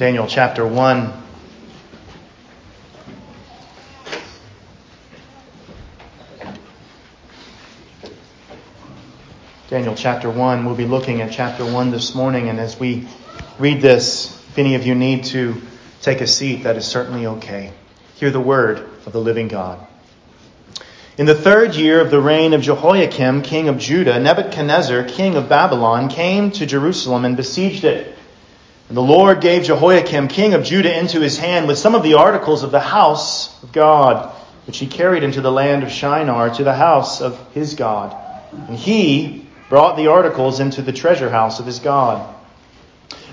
Daniel chapter 1. Daniel chapter 1. We'll be looking at chapter 1 this morning, and as we read this, if any of you need to take a seat, that is certainly okay. Hear the word of the living God. In the third year of the reign of Jehoiakim, king of Judah, Nebuchadnezzar, king of Babylon, came to Jerusalem and besieged it. And the Lord gave Jehoiakim, king of Judah, into his hand with some of the articles of the house of God, which he carried into the land of Shinar to the house of his God. And he brought the articles into the treasure house of his God.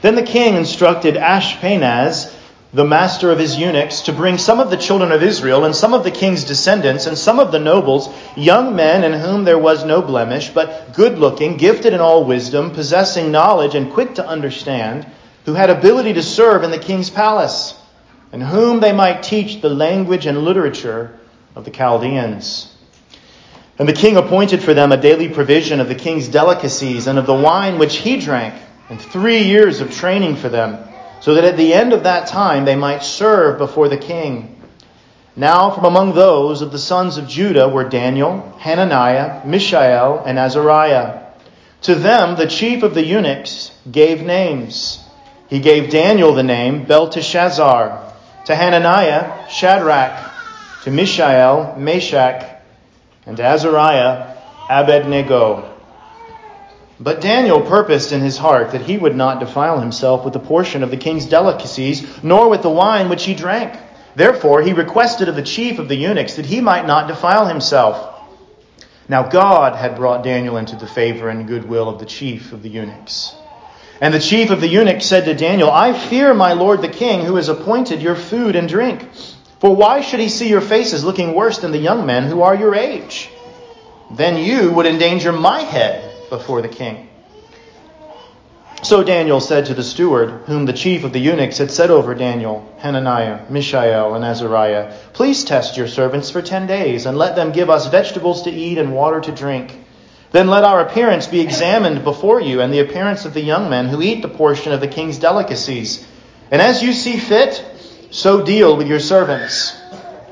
Then the king instructed Ashpenaz, the master of his eunuchs, to bring some of the children of Israel and some of the king's descendants and some of the nobles, young men in whom there was no blemish, but good looking, gifted in all wisdom, possessing knowledge and quick to understand, who had ability to serve in the king's palace, and whom they might teach the language and literature of the Chaldeans. And the king appointed for them a daily provision of the king's delicacies and of the wine which he drank, and three years of training for them, so that at the end of that time they might serve before the king. Now from among those of the sons of Judah were Daniel, Hananiah, Mishael, and Azariah. To them the chief of the eunuchs gave names. He gave Daniel the name Belteshazzar, to Hananiah, Shadrach, to Mishael, Meshach, and to Azariah, Abednego. But Daniel purposed in his heart that he would not defile himself with a portion of the king's delicacies, nor with the wine which he drank. Therefore he requested of the chief of the eunuchs that he might not defile himself. Now God had brought Daniel into the favor and goodwill of the chief of the eunuchs. And the chief of the eunuchs said to Daniel, I fear my lord the king, who has appointed your food and drink. For why should he see your faces looking worse than the young men who are your age? Then you would endanger my head before the king. So Daniel said to the steward, whom the chief of the eunuchs had set over Daniel, Hananiah, Mishael, and Azariah, Please test your servants for ten days, and let them give us vegetables to eat and water to drink. Then let our appearance be examined before you, and the appearance of the young men who eat the portion of the king's delicacies. And as you see fit, so deal with your servants.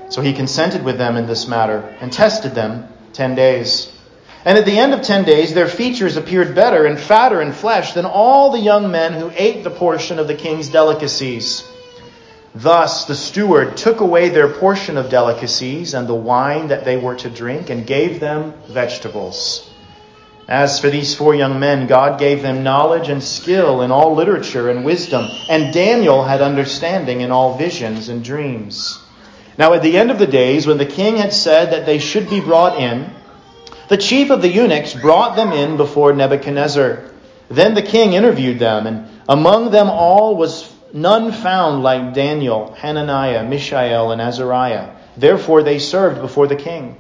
So he consented with them in this matter, and tested them ten days. And at the end of ten days, their features appeared better and fatter in flesh than all the young men who ate the portion of the king's delicacies. Thus the steward took away their portion of delicacies and the wine that they were to drink and gave them vegetables. As for these four young men, God gave them knowledge and skill in all literature and wisdom, and Daniel had understanding in all visions and dreams. Now at the end of the days, when the king had said that they should be brought in, the chief of the eunuchs brought them in before Nebuchadnezzar. Then the king interviewed them, and among them all was none found like Daniel, Hananiah, Mishael, and Azariah. Therefore they served before the king.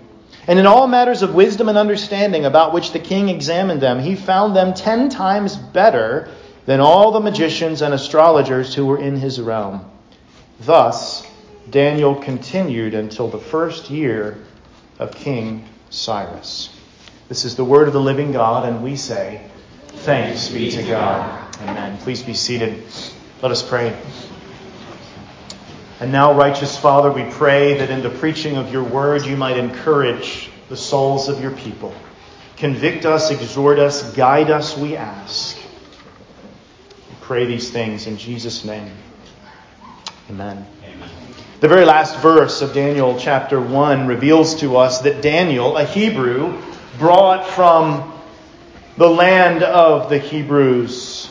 And in all matters of wisdom and understanding about which the king examined them, he found them ten times better than all the magicians and astrologers who were in his realm. Thus, Daniel continued until the first year of King Cyrus. This is the word of the living God, and we say, Thanks be to God. Amen. Please be seated. Let us pray. And now, righteous Father, we pray that in the preaching of your word you might encourage the souls of your people. Convict us, exhort us, guide us, we ask. We pray these things in Jesus' name. Amen. Amen. The very last verse of Daniel chapter 1 reveals to us that Daniel, a Hebrew, brought from the land of the Hebrews,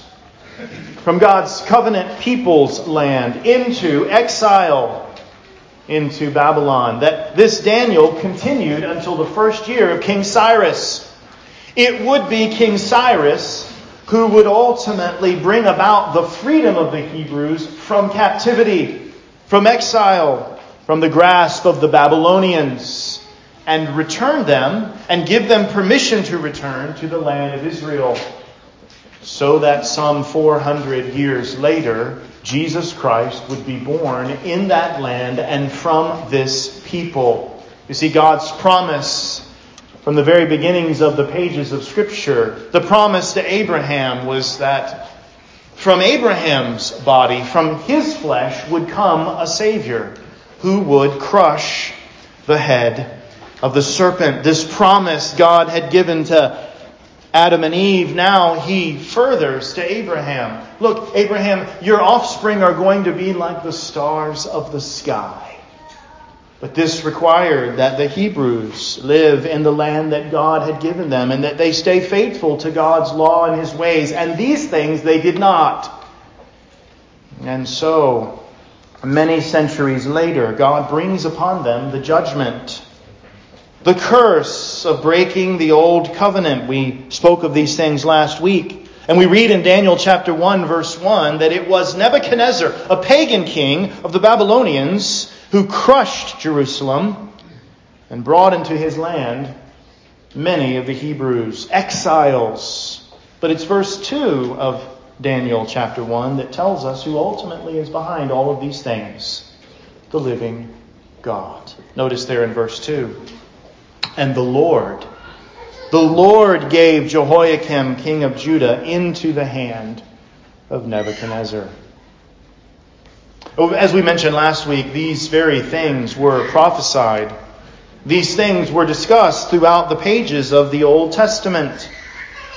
from God's covenant people's land, into exile into Babylon. That this Daniel continued until the first year of King Cyrus. It would be King Cyrus who would ultimately bring about the freedom of the Hebrews from captivity, from exile, from the grasp of the Babylonians and return them and give them permission to return to the land of Israel. So that some 400 years later, Jesus Christ would be born in that land and from this people. You see, God's promise from the very beginnings of the pages of Scripture, the promise to Abraham was that from Abraham's body, from his flesh, would come a Savior who would crush the head of the serpent. This promise God had given to Adam and Eve, now he furthers to Abraham. Look, Abraham, your offspring are going to be like the stars of the sky. But this required that the Hebrews live in the land that God had given them and that they stay faithful to God's law and his ways. And these things they did not. And so, many centuries later, God brings upon them the judgment the curse of breaking the old covenant. We spoke of these things last week. And we read in Daniel chapter 1, verse 1, that it was Nebuchadnezzar, a pagan king of the Babylonians, who crushed Jerusalem and brought into his land many of the Hebrews, exiles. But it's verse 2 of Daniel chapter 1 that tells us who ultimately is behind all of these things the living God. Notice there in verse 2 and the Lord. The Lord gave Jehoiakim, king of Judah, into the hand of Nebuchadnezzar. Oh, as we mentioned last week, these very things were prophesied. These things were discussed throughout the pages of the Old Testament.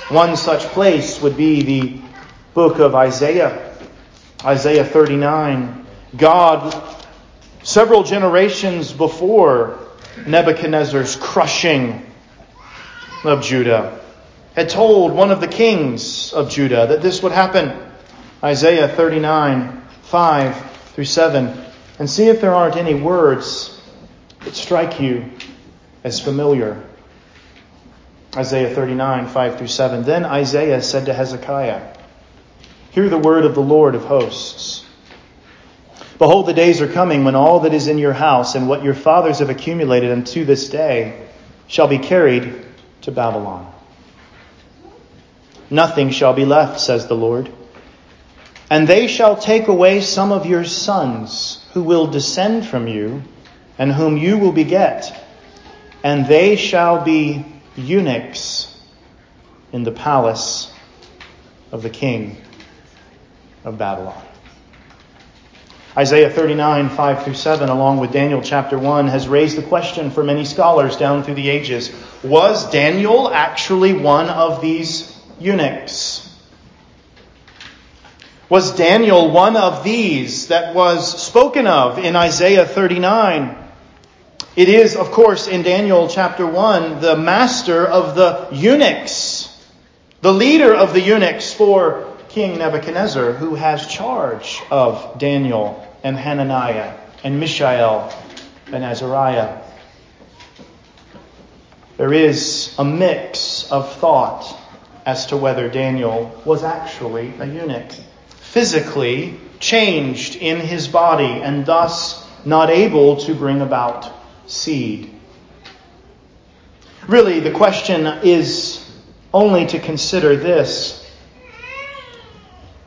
One such place would be the book of Isaiah, Isaiah 39. God, several generations before Nebuchadnezzar's crushing of Judah, had told one of the kings of Judah that this would happen. Isaiah 39, 5 through 7. And see if there aren't any words that strike you as familiar. Isaiah 39, 5 through 7. Then Isaiah said to Hezekiah, Hear the word of the Lord of hosts. Behold, the days are coming when all that is in your house and what your fathers have accumulated unto this day shall be carried to Babylon. Nothing shall be left, says the Lord. And they shall take away some of your sons who will descend from you and whom you will beget, and they shall be eunuchs in the palace of the king of Babylon. Isaiah 39, 5 through 7, along with Daniel chapter 1, has raised the question for many scholars down through the ages Was Daniel actually one of these eunuchs? Was Daniel one of these that was spoken of in Isaiah 39? It is, of course, in Daniel chapter 1, the master of the eunuchs, the leader of the eunuchs for King Nebuchadnezzar, who has charge of Daniel and Hananiah and Mishael and Azariah. There is a mix of thought as to whether Daniel was actually a eunuch, physically changed in his body and thus not able to bring about seed. Really, the question is only to consider this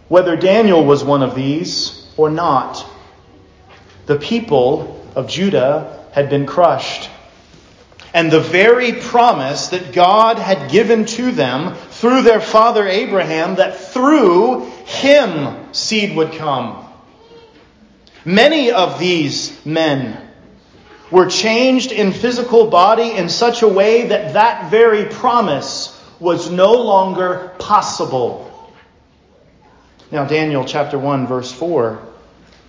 whether Daniel was one of these or not the people of Judah had been crushed. And the very promise that God had given to them through their father Abraham, that through him seed would come. Many of these men were changed in physical body in such a way that that very promise was no longer possible. Now, Daniel chapter 1, verse 4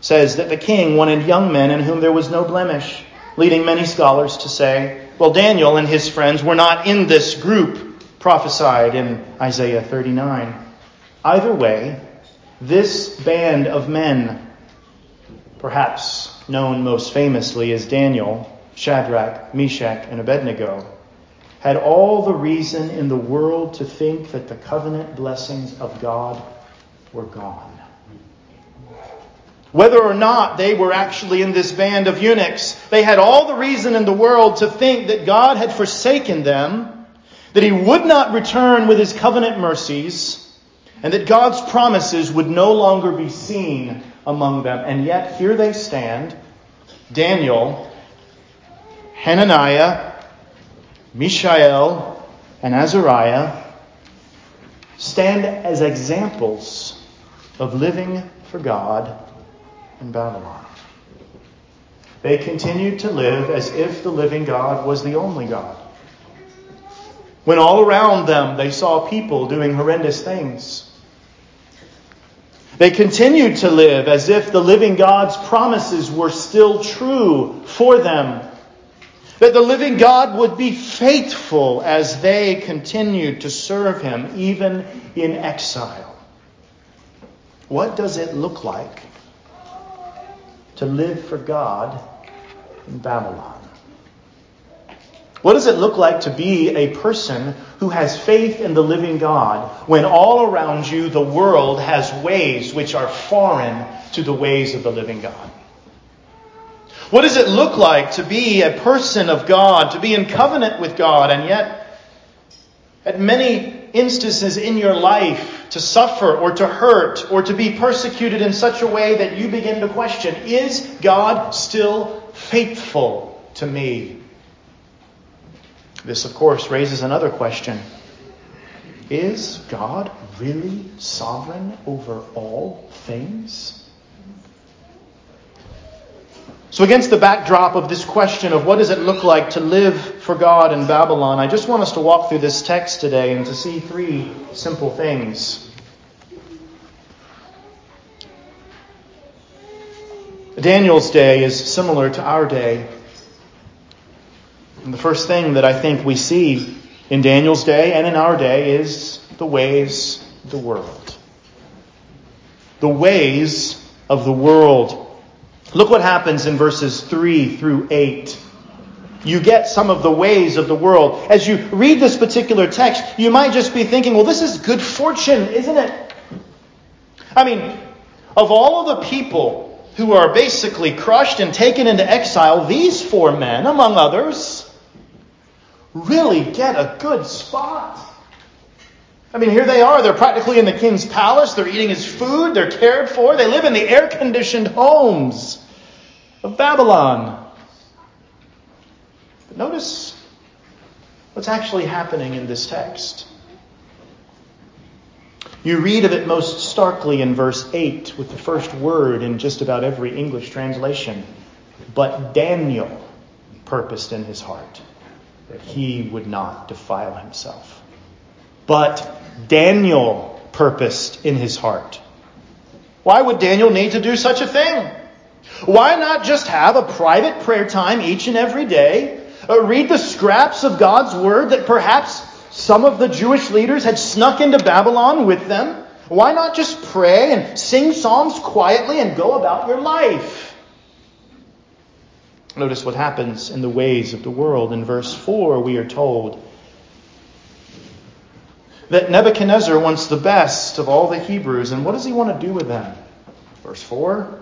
says that the king wanted young men in whom there was no blemish, leading many scholars to say, well, Daniel and his friends were not in this group prophesied in Isaiah 39. Either way, this band of men, perhaps known most famously as Daniel, Shadrach, Meshach, and Abednego, had all the reason in the world to think that the covenant blessings of God were gone. Whether or not they were actually in this band of eunuchs, they had all the reason in the world to think that God had forsaken them, that He would not return with His covenant mercies, and that God's promises would no longer be seen among them. And yet, here they stand Daniel, Hananiah, Mishael, and Azariah stand as examples of living for God in Babylon. They continued to live as if the living God was the only God. When all around them they saw people doing horrendous things. They continued to live as if the living God's promises were still true for them. That the living God would be faithful as they continued to serve him, even in exile. What does it look like to live for God in Babylon? What does it look like to be a person who has faith in the living God when all around you the world has ways which are foreign to the ways of the living God? What does it look like to be a person of God, to be in covenant with God, and yet, at many instances in your life, to suffer or to hurt or to be persecuted in such a way that you begin to question, is God still faithful to me? This, of course, raises another question. Is God really sovereign over all things? So, against the backdrop of this question of what does it look like to live for God in Babylon, I just want us to walk through this text today and to see three simple things. Daniel's day is similar to our day. And the first thing that I think we see in Daniel's day and in our day is the ways of the world. The ways of the world. Look what happens in verses 3 through 8. You get some of the ways of the world. As you read this particular text, you might just be thinking, well, this is good fortune, isn't it? I mean, of all of the people who are basically crushed and taken into exile, these four men, among others, really get a good spot. I mean, here they are. They're practically in the king's palace. They're eating his food. They're cared for. They live in the air conditioned homes of Babylon. But notice what's actually happening in this text. You read of it most starkly in verse 8 with the first word in just about every English translation. But Daniel purposed in his heart that he would not defile himself. But Daniel purposed in his heart. Why would Daniel need to do such a thing? Why not just have a private prayer time each and every day? Uh, read the scraps of God's word that perhaps some of the Jewish leaders had snuck into Babylon with them? Why not just pray and sing psalms quietly and go about your life? Notice what happens in the ways of the world. In verse 4, we are told that Nebuchadnezzar wants the best of all the Hebrews. And what does he want to do with them? Verse 4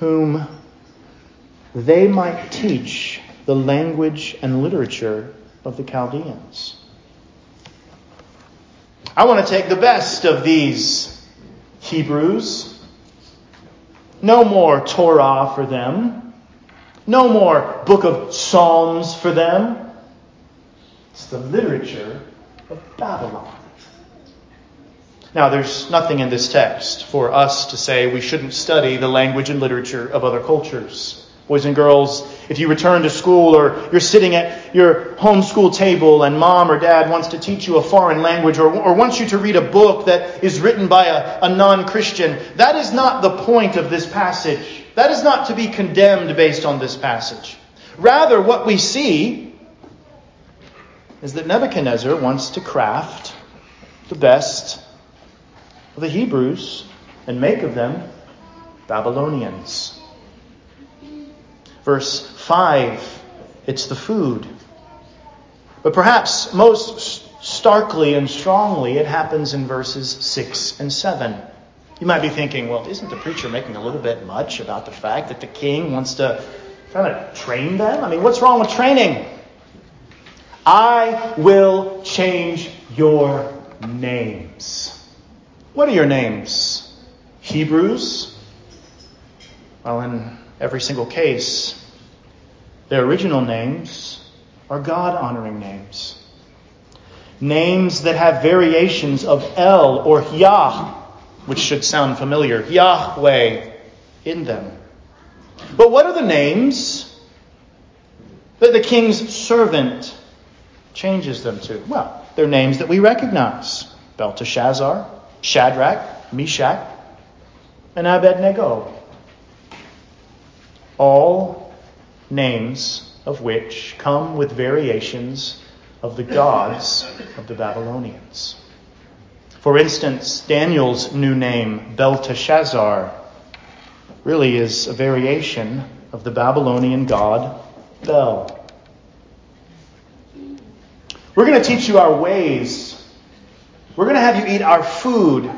Whom they might teach the language and literature of the Chaldeans. I want to take the best of these Hebrews no more Torah for them. No more book of Psalms for them. It's the literature of Babylon. Now, there's nothing in this text for us to say we shouldn't study the language and literature of other cultures. Boys and girls, if you return to school or you're sitting at your homeschool table and mom or dad wants to teach you a foreign language or, or wants you to read a book that is written by a, a non Christian, that is not the point of this passage. That is not to be condemned based on this passage. Rather, what we see is that Nebuchadnezzar wants to craft the best of the Hebrews and make of them Babylonians. Verse 5, it's the food. But perhaps most starkly and strongly, it happens in verses 6 and 7. You might be thinking, well, isn't the preacher making a little bit much about the fact that the king wants to kind of train them? I mean, what's wrong with training? I will change your names. What are your names? Hebrews? Well, in every single case, their original names are God honoring names. names that have variations of El or Yah, which should sound familiar, Yahweh in them. But what are the names that the king's servant changes them to? Well, they're names that we recognize Belteshazzar, Shadrach, Meshach, and Abednego. All names of which come with variations of the gods of the Babylonians. For instance, Daniel's new name, Belteshazzar, really is a variation of the Babylonian god Bel. We're going to teach you our ways. We're going to have you eat our food.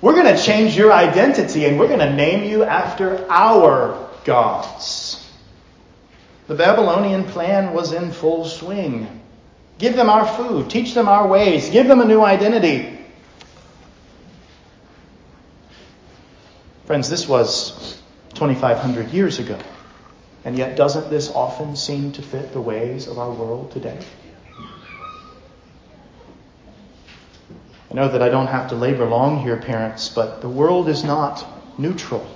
We're going to change your identity and we're going to name you after our gods. The Babylonian plan was in full swing. Give them our food, teach them our ways, give them a new identity. Friends, this was 2,500 years ago. And yet, doesn't this often seem to fit the ways of our world today? I know that I don't have to labor long here, parents, but the world is not neutral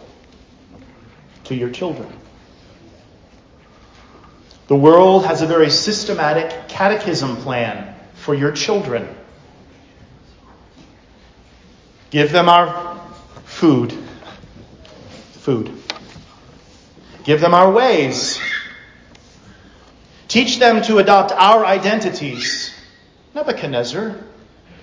to your children. The world has a very systematic catechism plan for your children. Give them our food. Food. Give them our ways. Teach them to adopt our identities. Nebuchadnezzar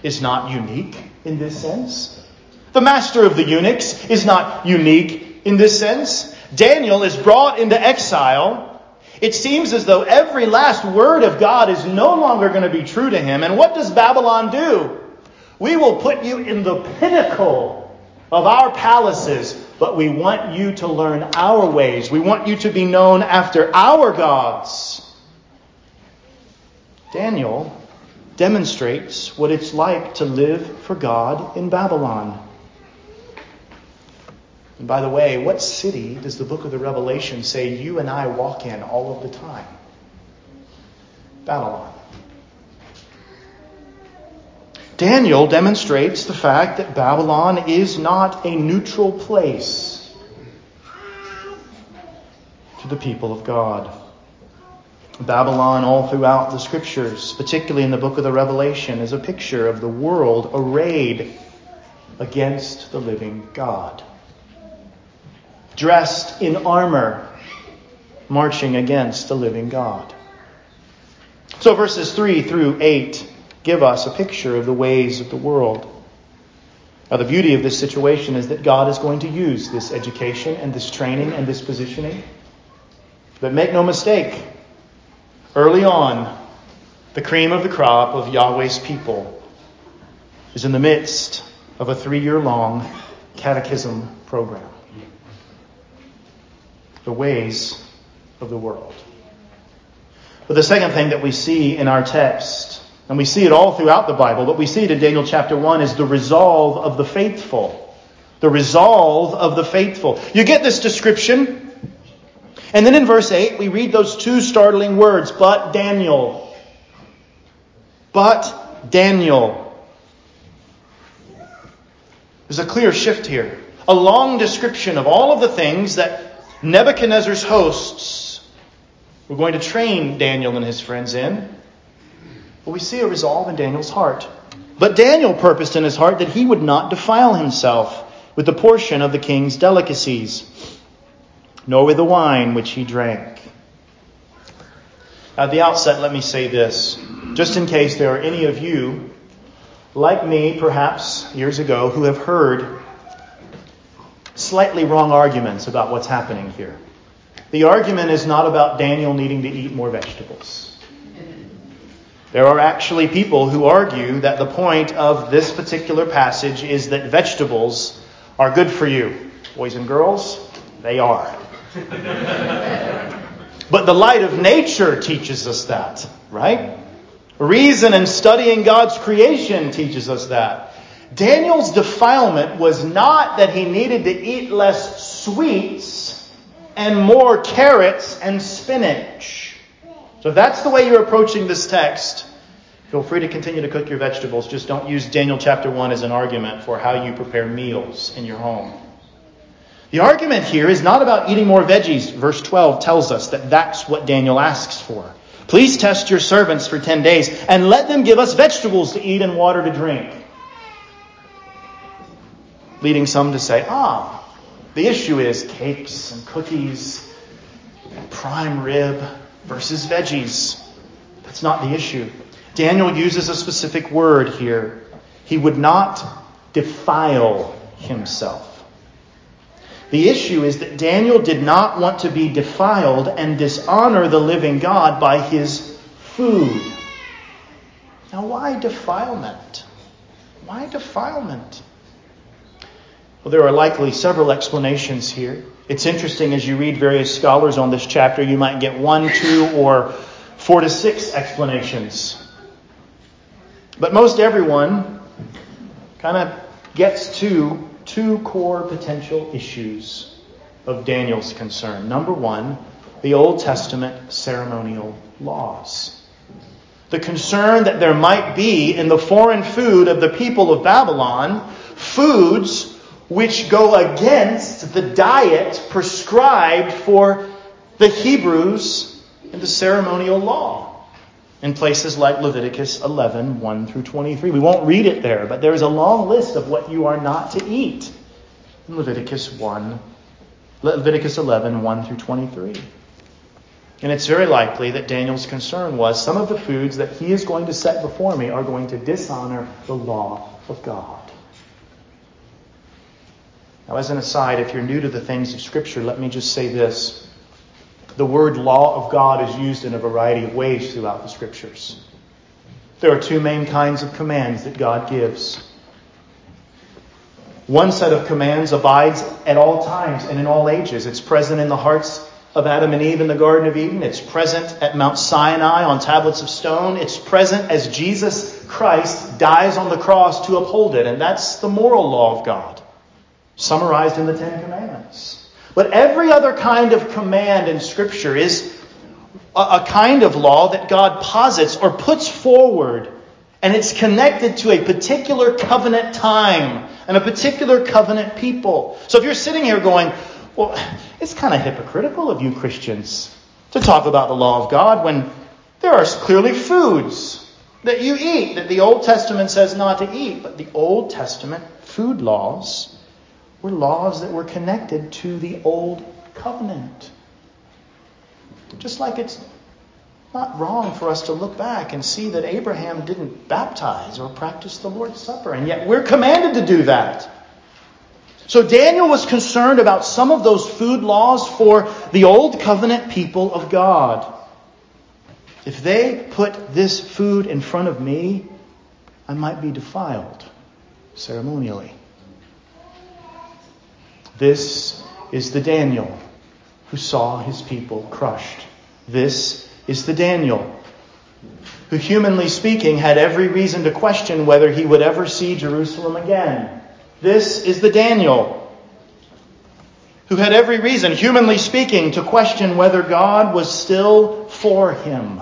is not unique in this sense. The master of the eunuchs is not unique in this sense. Daniel is brought into exile. It seems as though every last word of God is no longer going to be true to him. And what does Babylon do? We will put you in the pinnacle of our palaces, but we want you to learn our ways. We want you to be known after our gods. Daniel demonstrates what it's like to live for God in Babylon. And by the way, what city does the book of the Revelation say you and I walk in all of the time? Babylon. Daniel demonstrates the fact that Babylon is not a neutral place to the people of God. Babylon, all throughout the scriptures, particularly in the book of the Revelation, is a picture of the world arrayed against the living God dressed in armor, marching against the living God. So verses 3 through 8 give us a picture of the ways of the world. Now, the beauty of this situation is that God is going to use this education and this training and this positioning. But make no mistake, early on, the cream of the crop of Yahweh's people is in the midst of a three year long catechism program the ways of the world. But the second thing that we see in our text, and we see it all throughout the Bible, but we see it in Daniel chapter 1, is the resolve of the faithful. The resolve of the faithful. You get this description, and then in verse 8, we read those two startling words, but Daniel. But Daniel. There's a clear shift here. A long description of all of the things that Nebuchadnezzar's hosts were going to train Daniel and his friends in. But we see a resolve in Daniel's heart. But Daniel purposed in his heart that he would not defile himself with the portion of the king's delicacies, nor with the wine which he drank. At the outset, let me say this, just in case there are any of you, like me perhaps years ago, who have heard slightly wrong arguments about what's happening here. The argument is not about Daniel needing to eat more vegetables. There are actually people who argue that the point of this particular passage is that vegetables are good for you. Boys and girls, they are. but the light of nature teaches us that, right? Reason and studying God's creation teaches us that. Daniel's defilement was not that he needed to eat less sweets and more carrots and spinach. So if that's the way you're approaching this text, Feel free to continue to cook your vegetables. Just don't use Daniel chapter 1 as an argument for how you prepare meals in your home. The argument here is not about eating more veggies. Verse 12 tells us that that's what Daniel asks for. Please test your servants for 10 days and let them give us vegetables to eat and water to drink. Leading some to say, ah, the issue is cakes and cookies prime rib versus veggies. That's not the issue. Daniel uses a specific word here. He would not defile himself. The issue is that Daniel did not want to be defiled and dishonor the living God by his food. Now, why defilement? Why defilement? Well, there are likely several explanations here. It's interesting as you read various scholars on this chapter, you might get one, two, or four to six explanations. But most everyone kind of gets to two core potential issues of Daniel's concern. Number one, the Old Testament ceremonial laws. The concern that there might be in the foreign food of the people of Babylon foods which go against the diet prescribed for the Hebrews in the ceremonial law in places like Leviticus 11, 1 through 23. We won't read it there, but there is a long list of what you are not to eat in Leviticus 1, Leviticus 11, 1 through 23. And it's very likely that Daniel's concern was some of the foods that he is going to set before me are going to dishonor the law of God. Now, as an aside, if you're new to the things of Scripture, let me just say this. The word law of God is used in a variety of ways throughout the scriptures. There are two main kinds of commands that God gives. One set of commands abides at all times and in all ages. It's present in the hearts of Adam and Eve in the Garden of Eden. It's present at Mount Sinai on tablets of stone. It's present as Jesus Christ dies on the cross to uphold it. And that's the moral law of God, summarized in the Ten Commandments. But every other kind of command in Scripture is a, kind of law that God posits or puts forward, and it's connected to a particular covenant time and a particular covenant people. So if you're sitting here going, well, it's kind of hypocritical of you Christians to talk about the law of God when there are clearly foods that you eat that the Old Testament says not to eat, but the Old Testament food laws were laws that were connected to the old covenant. Just like it's not wrong for us to look back and see that Abraham didn't baptize or practice the Lord's Supper, and yet we're commanded to do that. So Daniel was concerned about some of those food laws for the old covenant people of God. If they put this food in front of me, I might be defiled ceremonially. This is the Daniel who saw his people crushed. This is the Daniel who, humanly speaking, had every reason to question whether he would ever see Jerusalem again. This is the Daniel who had every reason, humanly speaking, to question whether God was still for him.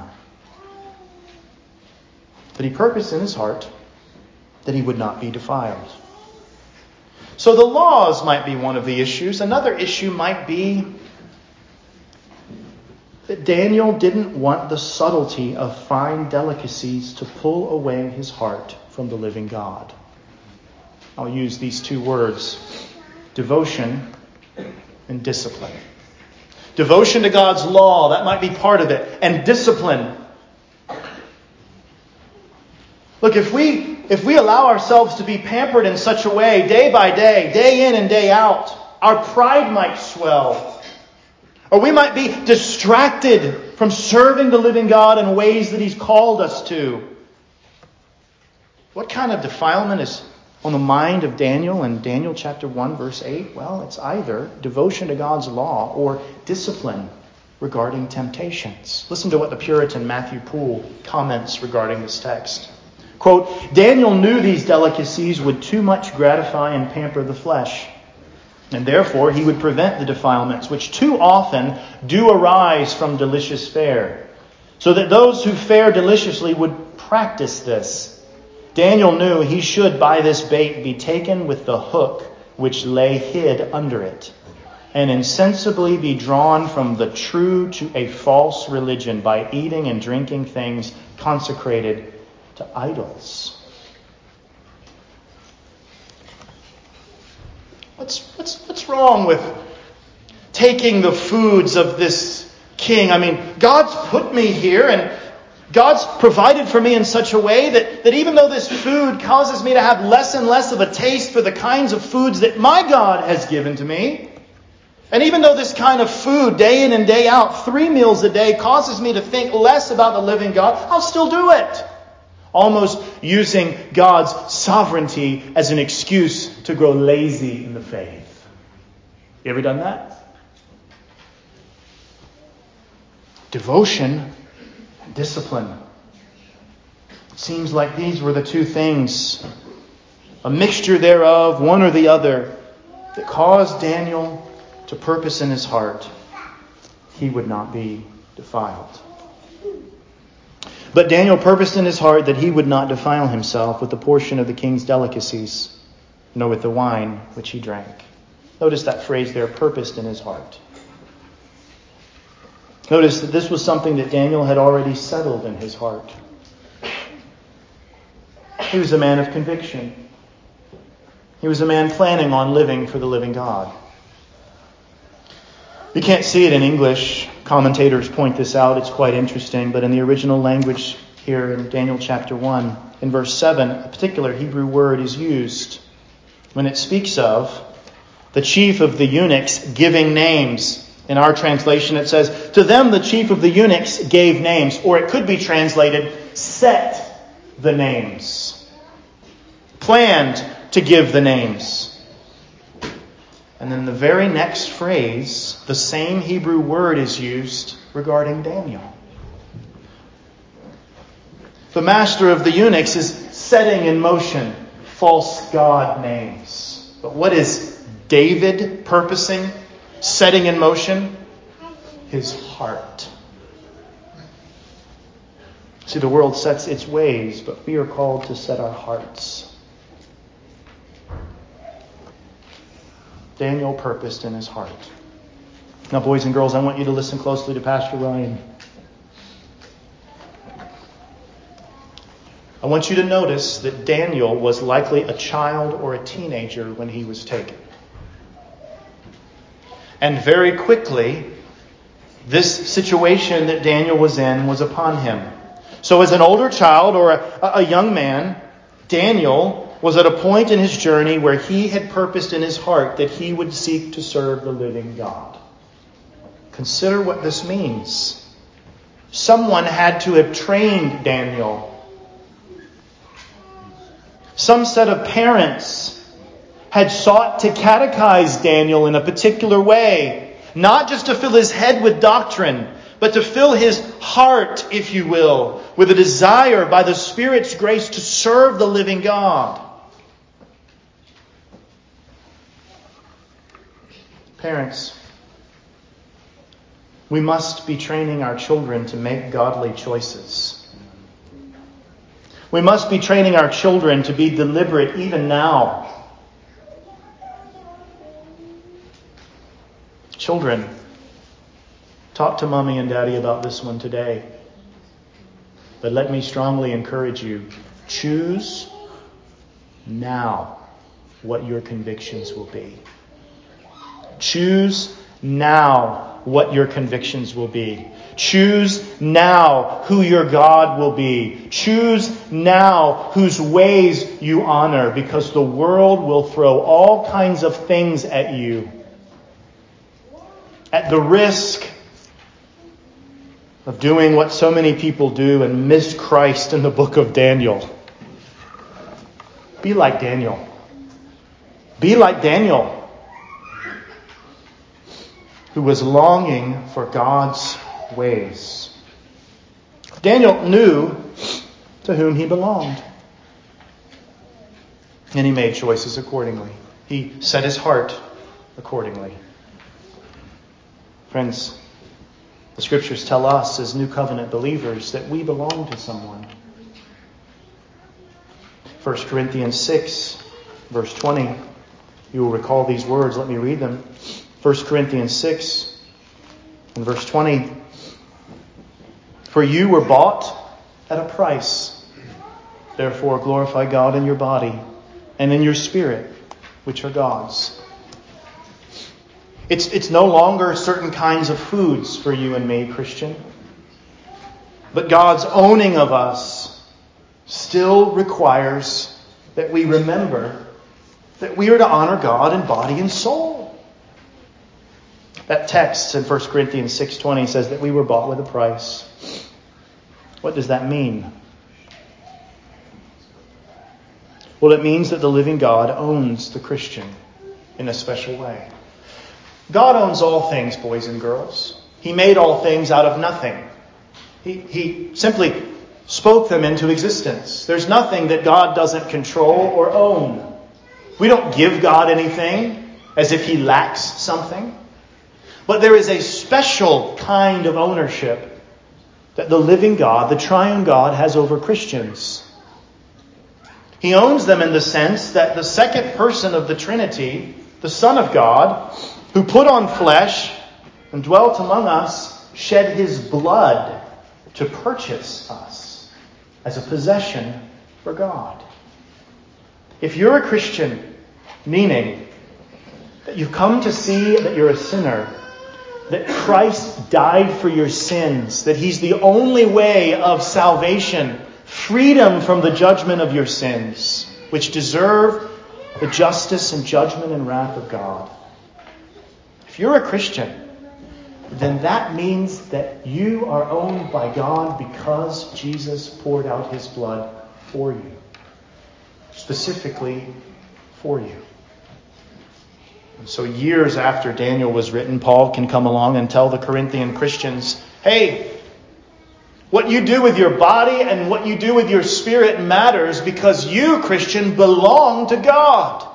But he purposed in his heart that he would not be defiled. So the laws might be one of the issues. Another issue might be that Daniel didn't want the subtlety of fine delicacies to pull away his heart from the living God. I'll use these two words devotion and discipline. Devotion to God's law, that might be part of it, and discipline. Look, if we if we allow ourselves to be pampered in such a way, day by day, day in and day out, our pride might swell. Or we might be distracted from serving the living God in ways that He's called us to. What kind of defilement is on the mind of Daniel in Daniel chapter 1, verse 8? Well, it's either devotion to God's law or discipline regarding temptations. Listen to what the Puritan Matthew Poole comments regarding this text. Quote, Daniel knew these delicacies would too much gratify and pamper the flesh, and therefore he would prevent the defilements which too often do arise from delicious fare, so that those who fare deliciously would practice this. Daniel knew he should, by this bait, be taken with the hook which lay hid under it, and insensibly be drawn from the true to a false religion by eating and drinking things consecrated to idols. What's, what's, what's wrong with taking the foods of this king? I mean, God's put me here and God's provided for me in such a way that, that even though this food causes me to have less and less of a taste for the kinds of foods that my God has given to me, and even though this kind of food, day in and day out, three meals a day, causes me to think less about the living God, I'll still do it. Almost using God's sovereignty as an excuse to grow lazy in the faith. You ever done that? Devotion discipline. It seems like these were the two things, a mixture thereof, one or the other, that caused Daniel to purpose in his heart he would not be defiled. But Daniel purposed in his heart that he would not defile himself with the portion of the king's delicacies, nor with the wine which he drank. Notice that phrase there, purposed in his heart. Notice that this was something that Daniel had already settled in his heart. He was a man of conviction. He was a man planning on living for the living God. You can't see it in English. Commentators point this out. It's quite interesting. But in the original language here in Daniel chapter 1, in verse 7, a particular Hebrew word is used when it speaks of the chief of the eunuchs giving names in our translation, it says, To them the chief of the eunuchs gave names, or it could be translated, set the names. Planned to give the names. And then the very next phrase, the same Hebrew word is used regarding Daniel. The master of the eunuchs is setting in motion false god names. But what is David purposing setting in motion? His heart. See, the world sets its ways, but we are called to set our hearts. Daniel purposed in his heart. Now, boys and girls, I want you to listen closely to Pastor Ryan. I want you to notice that Daniel was likely a child or a teenager when he was taken. And very quickly, this situation that Daniel was in was upon him. So, as an older child or a, a, young man, Daniel was at a point in his journey where he had purposed in his heart that he would seek to serve the living God. Consider what this means. Someone had to have trained Daniel. Some set of parents had sought to catechize Daniel in a particular way, not just to fill his head with doctrine, but to fill his heart, if you will, with a desire by the Spirit's grace to serve the living God. Parents, we must be training our children to make godly choices. We must be training our children to be deliberate even now Children, talk to mommy and daddy about this one today. But let me strongly encourage you choose now what your convictions will be. Choose now what your convictions will be. Choose now who your God will be. Choose now whose ways you honor because the world will throw all kinds of things at you at the risk of doing what so many people do and miss Christ in the book of Daniel. Be like Daniel. Be like Daniel, who was longing for God's ways. Daniel knew to whom he belonged. And he made choices accordingly. He set his heart accordingly. Friends, the scriptures tell us as new covenant believers that we belong to someone. 1 Corinthians 6, verse 20. You will recall these words. Let me read them. 1 Corinthians 6 and verse 20. For you were bought at a price. Therefore, glorify God in your body and in your spirit, which are God's. It's, it's no longer certain kinds of foods for you and me, Christian. But God's owning of us still requires that we remember that we are to honor God in body and soul. That text in 1 Corinthians 6:20 says that we were bought with a price. What does that mean? Well, it means that the living God owns the Christian in a special way. God owns all things, boys and girls. He made all things out of nothing. He, he simply spoke them into existence. There's nothing that God doesn't control or own. We don't give God anything as if he lacks something. But there is a special kind of ownership that the living God, the triune God, has over Christians. He owns them in the sense that the second person of the Trinity, the Son of God, who put on flesh and dwelt among us, shed his blood to purchase us as a possession for God. If you're a Christian, meaning that you've come to see that you're a sinner, that Christ died for your sins, that He's the only way of salvation, freedom from the judgment of your sins, which deserve the justice and judgment and wrath of God. If you're a Christian, then that means that you are owned by God because Jesus poured out His blood for you specifically for you. So, years after Daniel was written, Paul can come along and tell the Corinthian Christians hey, what you do with your body and what you do with your spirit matters because you, Christian, belong to God.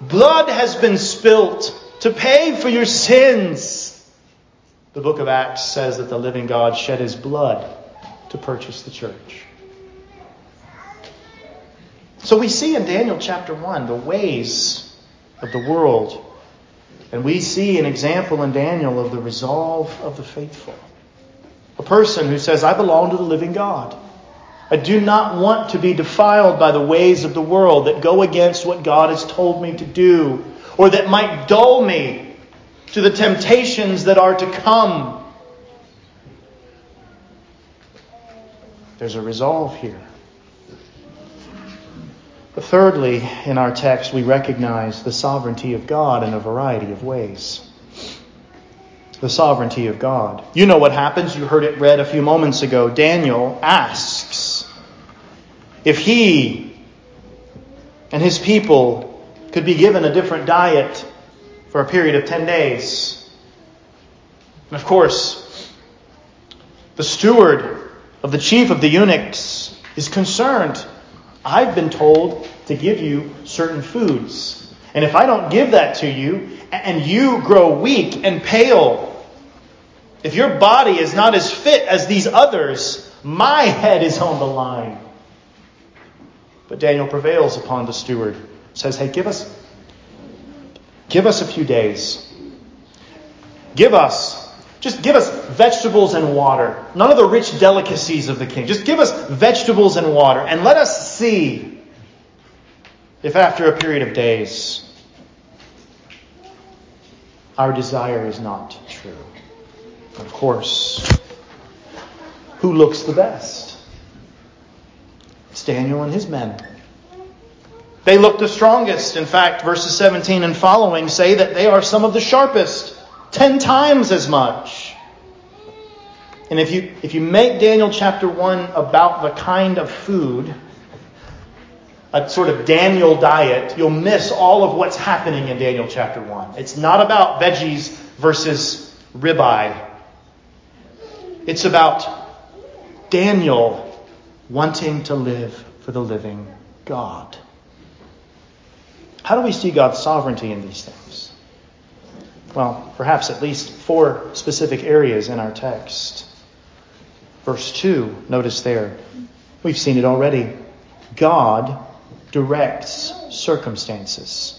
Blood has been spilt to pay for your sins. The book of Acts says that the living God shed his blood to purchase the church. So we see in Daniel chapter 1 the ways of the world. And we see an example in Daniel of the resolve of the faithful. A person who says, I belong to the living God. I do not want to be defiled by the ways of the world that go against what God has told me to do, or that might dull me to the temptations that are to come. There's a resolve here. Thirdly, in our text, we recognize the sovereignty of God in a variety of ways. The sovereignty of God. You know what happens. You heard it read a few moments ago. Daniel asks if he and his people could be given a different diet for a period of 10 days. And of course, the steward of the chief of the eunuchs is concerned I've been told to give you certain foods. And if I don't give that to you, and you grow weak and pale, if your body is not as fit as these others, my head is on the line. But Daniel prevails upon the steward, says, Hey, give us give us a few days. Give us just give us vegetables and water. None of the rich delicacies of the king. Just give us vegetables and water. And let us see if after a period of days our desire is not true. Of course, who looks the best? It's Daniel and his men. They look the strongest. In fact, verses 17 and following say that they are some of the sharpest ten times as much. And if you, if you make Daniel chapter 1 about the kind of food, a sort of Daniel diet, you'll miss all of what's happening in Daniel chapter 1. It's not about veggies versus ribeye. It's about Daniel wanting to live for the living God. How do we see God's sovereignty in these things? Well, perhaps at least four specific areas in our text. Verse 2, notice there. We've seen it already. God directs circumstances.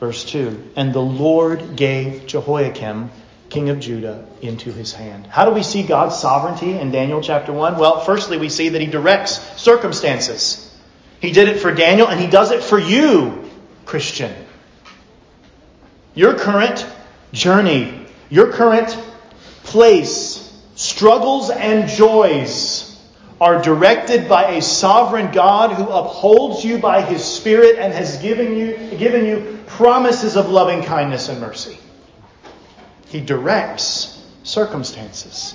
Verse 2 And the Lord gave Jehoiakim, king of Judah, into his hand. How do we see God's sovereignty in Daniel chapter 1? Well, firstly, we see that he directs circumstances. He did it for Daniel, and he does it for you, Christian. Your current journey, your current place, struggles and joys are directed by a sovereign God who upholds you by his Spirit and has given you, given you promises of loving kindness and mercy. He directs circumstances.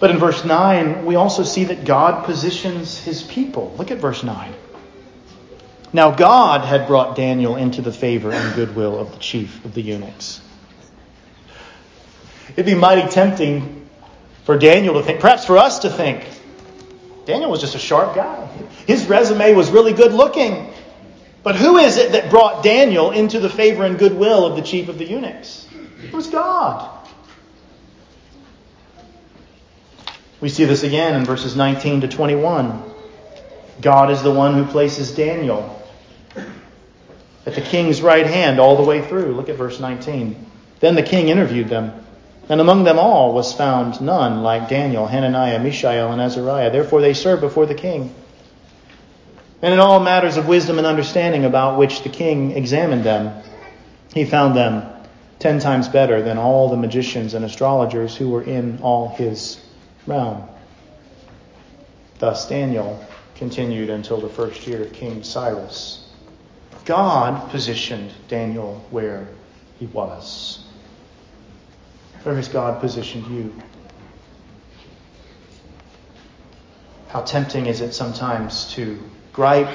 But in verse 9, we also see that God positions his people. Look at verse 9. Now, God had brought Daniel into the favor and goodwill of the chief of the eunuchs. It'd be mighty tempting for Daniel to think, perhaps for us to think, Daniel was just a sharp guy. His resume was really good looking. But who is it that brought Daniel into the favor and goodwill of the chief of the eunuchs? It was God. We see this again in verses 19 to 21. God is the one who places Daniel at the king's right hand all the way through. Look at verse 19. Then the king interviewed them. And among them all was found none like Daniel, Hananiah, Mishael, and Azariah. Therefore they served before the king. And in all matters of wisdom and understanding about which the king examined them, he found them ten times better than all the magicians and astrologers who were in all his realm. Thus Daniel continued until the first year of King Cyrus. God positioned Daniel where he was. Where has God positioned you? How tempting is it sometimes to gripe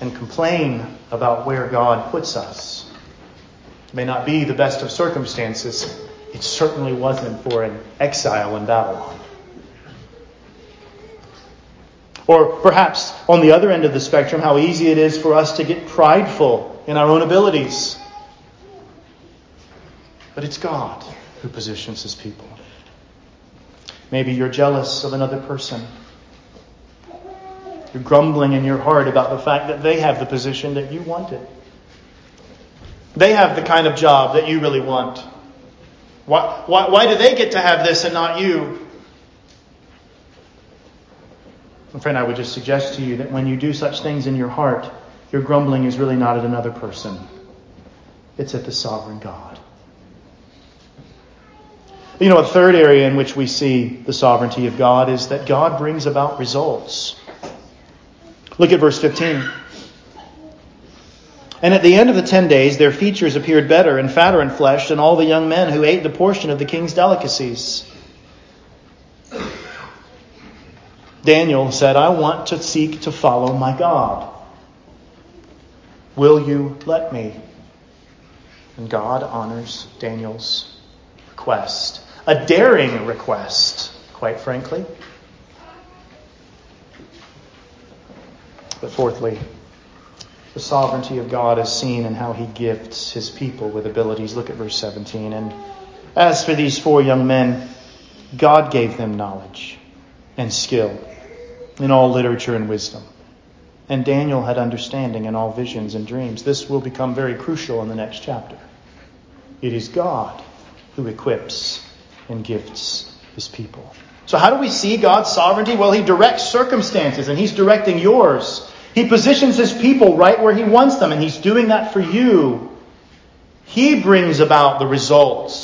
and complain about where God puts us? It may not be the best of circumstances. It certainly wasn't for an exile in Babylon. Or perhaps on the other end of the spectrum, how easy it is for us to get prideful in our own abilities. But it's God who positions his people. Maybe you're jealous of another person. You're grumbling in your heart about the fact that they have the position that you wanted. They have the kind of job that you really want. Why, why, why do they get to have this and not you? And friend, I would just suggest to you that when you do such things in your heart, your grumbling is really not at another person. It's at the sovereign God. You know, a third area in which we see the sovereignty of God is that God brings about results. Look at verse 15. And at the end of the ten days, their features appeared better and fatter in flesh than all the young men who ate the portion of the king's delicacies. Daniel said, I want to seek to follow my God. Will you let me? And God honors Daniel's request a daring request, quite frankly. But fourthly, the sovereignty of God is seen in how he gifts his people with abilities. Look at verse 17. And as for these four young men, God gave them knowledge and skill in all literature and wisdom. And Daniel had understanding in all visions and dreams. This will become very crucial in the next chapter. It is God who equips and gifts his people. So, how do we see God's sovereignty? Well, he directs circumstances, and he's directing yours. He positions his people right where he wants them, and he's doing that for you. He brings about the results,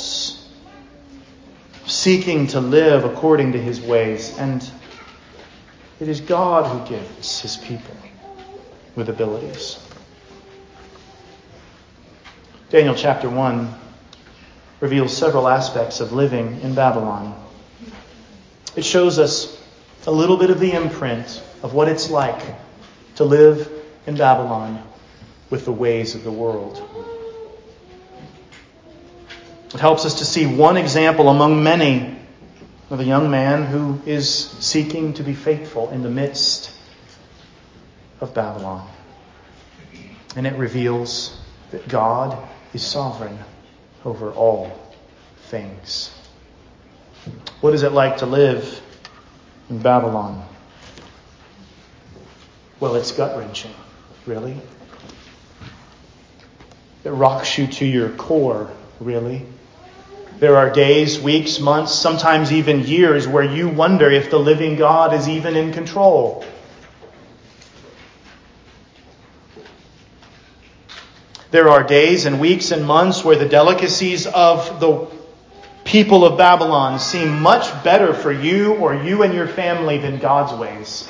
seeking to live according to his ways, and it is God who gives his people with abilities. Daniel chapter 1 reveals several aspects of living in Babylon. It shows us a little bit of the imprint of what it's like to live in Babylon with the ways of the world. It helps us to see one example among many of a young man who is seeking to be faithful in the midst of Babylon. And it reveals that God is sovereign over all things. What is it like to live in Babylon? Well, it's gut wrenching. Really? It rocks you to your core. Really? There are days, weeks, months, sometimes even years where you wonder if the living God is even in control. There are days and weeks and months where the delicacies of the people of Babylon seem much better for you or you and your family than God's ways.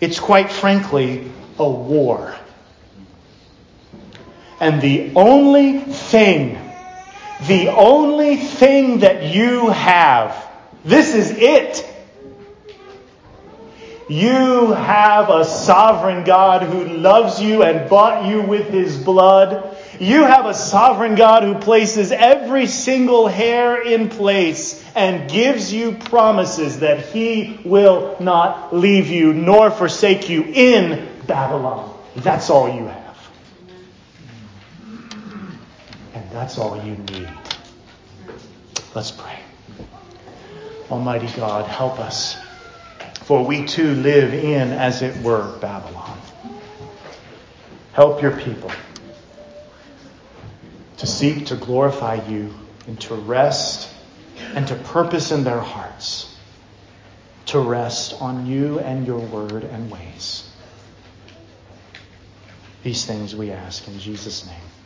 It's quite frankly a war. And the only thing, the only thing that you have, this is it. You have a sovereign God who loves you and bought you with his blood. You have a sovereign God who places every single hair in place and gives you promises that he will not leave you nor forsake you in Babylon. That's all you have. And that's all you need. Let's pray. Almighty God, help us for we too live in, as it were, Babylon. Help your people to seek to glorify you and to rest and to purpose in their hearts to rest on you and your word and ways. These things we ask in Jesus' name.